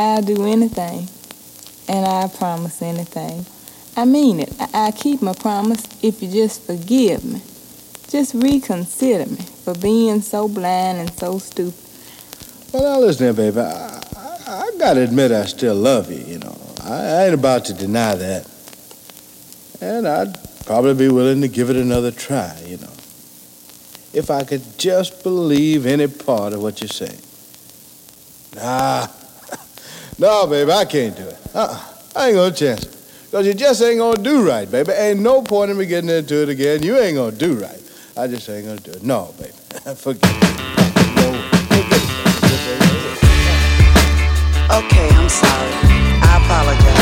I'll do anything, and I promise anything. I mean it. I, keep my promise if you just forgive me. Just reconsider me for being so blind and so stupid. Well, now listen here, baby. I, I, I gotta admit I still love you, you know. I, I ain't about to deny that. And I'd probably be willing to give it another try, you know. If I could just believe any part of what you say. Nah. No, baby, I can't do it. Uh-uh. I ain't gonna chance it. Because you just ain't gonna do right, baby. Ain't no point in me getting into it again. You ain't gonna do right. I just ain't gonna do it. No, baby. Forget it. No, forget it. Okay, I'm sorry. I apologize.